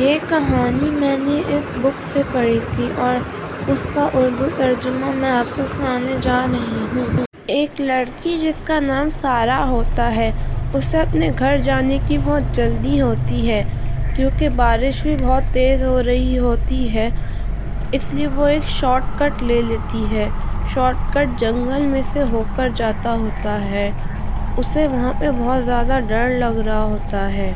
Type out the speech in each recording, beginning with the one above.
یہ کہانی میں نے ایک بک سے پڑھی تھی اور اس کا اردو ترجمہ میں آپ کو سنانے جا رہی ہوں۔ ایک لڑکی جس کا نام سارہ ہوتا ہے، اسے اپنے گھر جانے کی بہت جلدی ہوتی ہے، کیونکہ بارش بھی بہت تیز ہو رہی ہوتی ہے، اس لیے وہ ایک شارٹ کٹ لے لیتی ہے۔ شارٹ کٹ جنگل میں سے ہو کر جاتا ہوتا ہے، اسے وہاں پہ بہت زیادہ ڈر لگ رہا ہوتا ہے۔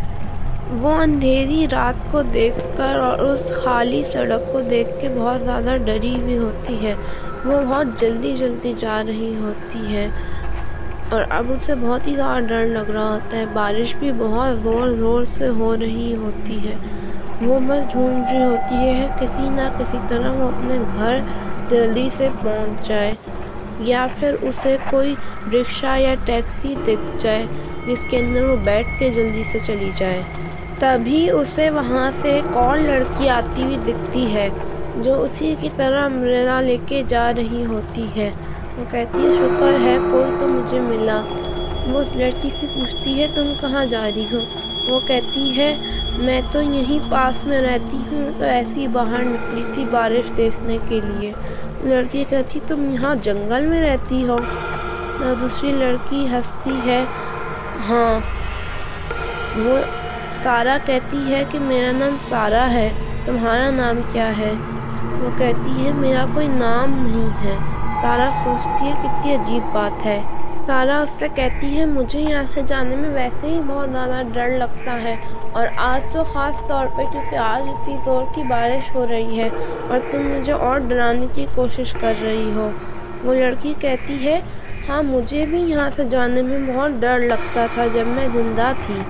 وہ اندھیری رات کو دیکھ کر اور اس خالی سڑک کو دیکھ کے بہت زیادہ ڈری ہوئی ہوتی ہے۔ وہ بہت جلدی جلدی جا رہی ہوتی ہے اور اب اسے بہت ہی زیادہ ڈر لگ رہا ہوتا ہے۔ بارش بھی بہت زور زور سے ہو رہی ہوتی ہے۔ وہ بس ڈھونڈ رہی ہوتی ہے کسی نہ کسی طرح وہ اپنے گھر جلدی سے پہنچ جائے یا پھر اسے کوئی رکشا یا ٹیکسی دکھ جائے جس کے اندر وہ بیٹھ کے جلدی سے چلی جائے۔ تبھی اسے وہاں سے ایک اور لڑکی آتی ہوئی دکھتی ہے، جو اسی کی طرح امبریلا لے کے جا رہی ہوتی ہے۔ وہ کہتی ہے، شکر ہے کوئی تو مجھے ملا۔ وہ اس لڑکی سے پوچھتی ہے، تم کہاں جا رہی ہو؟ وہ کہتی ہے، میں تو یہیں پاس میں رہتی ہوں، تو ایسے ہی باہر نکلی تھی بارش دیکھنے کے لیے۔ لڑکی کہتی، تم یہاں جنگل میں رہتی ہو؟ دوسری لڑکی ہنستی ہے ہاں۔ وہ سارہ کہتی ہے کہ میرا نام سارہ ہے، تمہارا نام کیا ہے؟ وہ کہتی ہے، میرا کوئی نام نہیں ہے۔ سارہ سوچتی ہے، کتنی عجیب بات ہے۔ سارہ اس سے کہتی ہے، مجھے یہاں سے جانے میں ویسے ہی بہت زیادہ ڈر لگتا ہے۔ اور آج تو خاص طور پہ، کیونکہ آج اتنی زور کی بارش ہو رہی ہے، اور تم مجھے اور ڈرانے کی کوشش کر رہی ہو۔ وہ لڑکی کہتی ہے ہاں مجھے بھی یہاں سے جانے میں بہت ڈر لگتا تھا جب میں زندہ تھی۔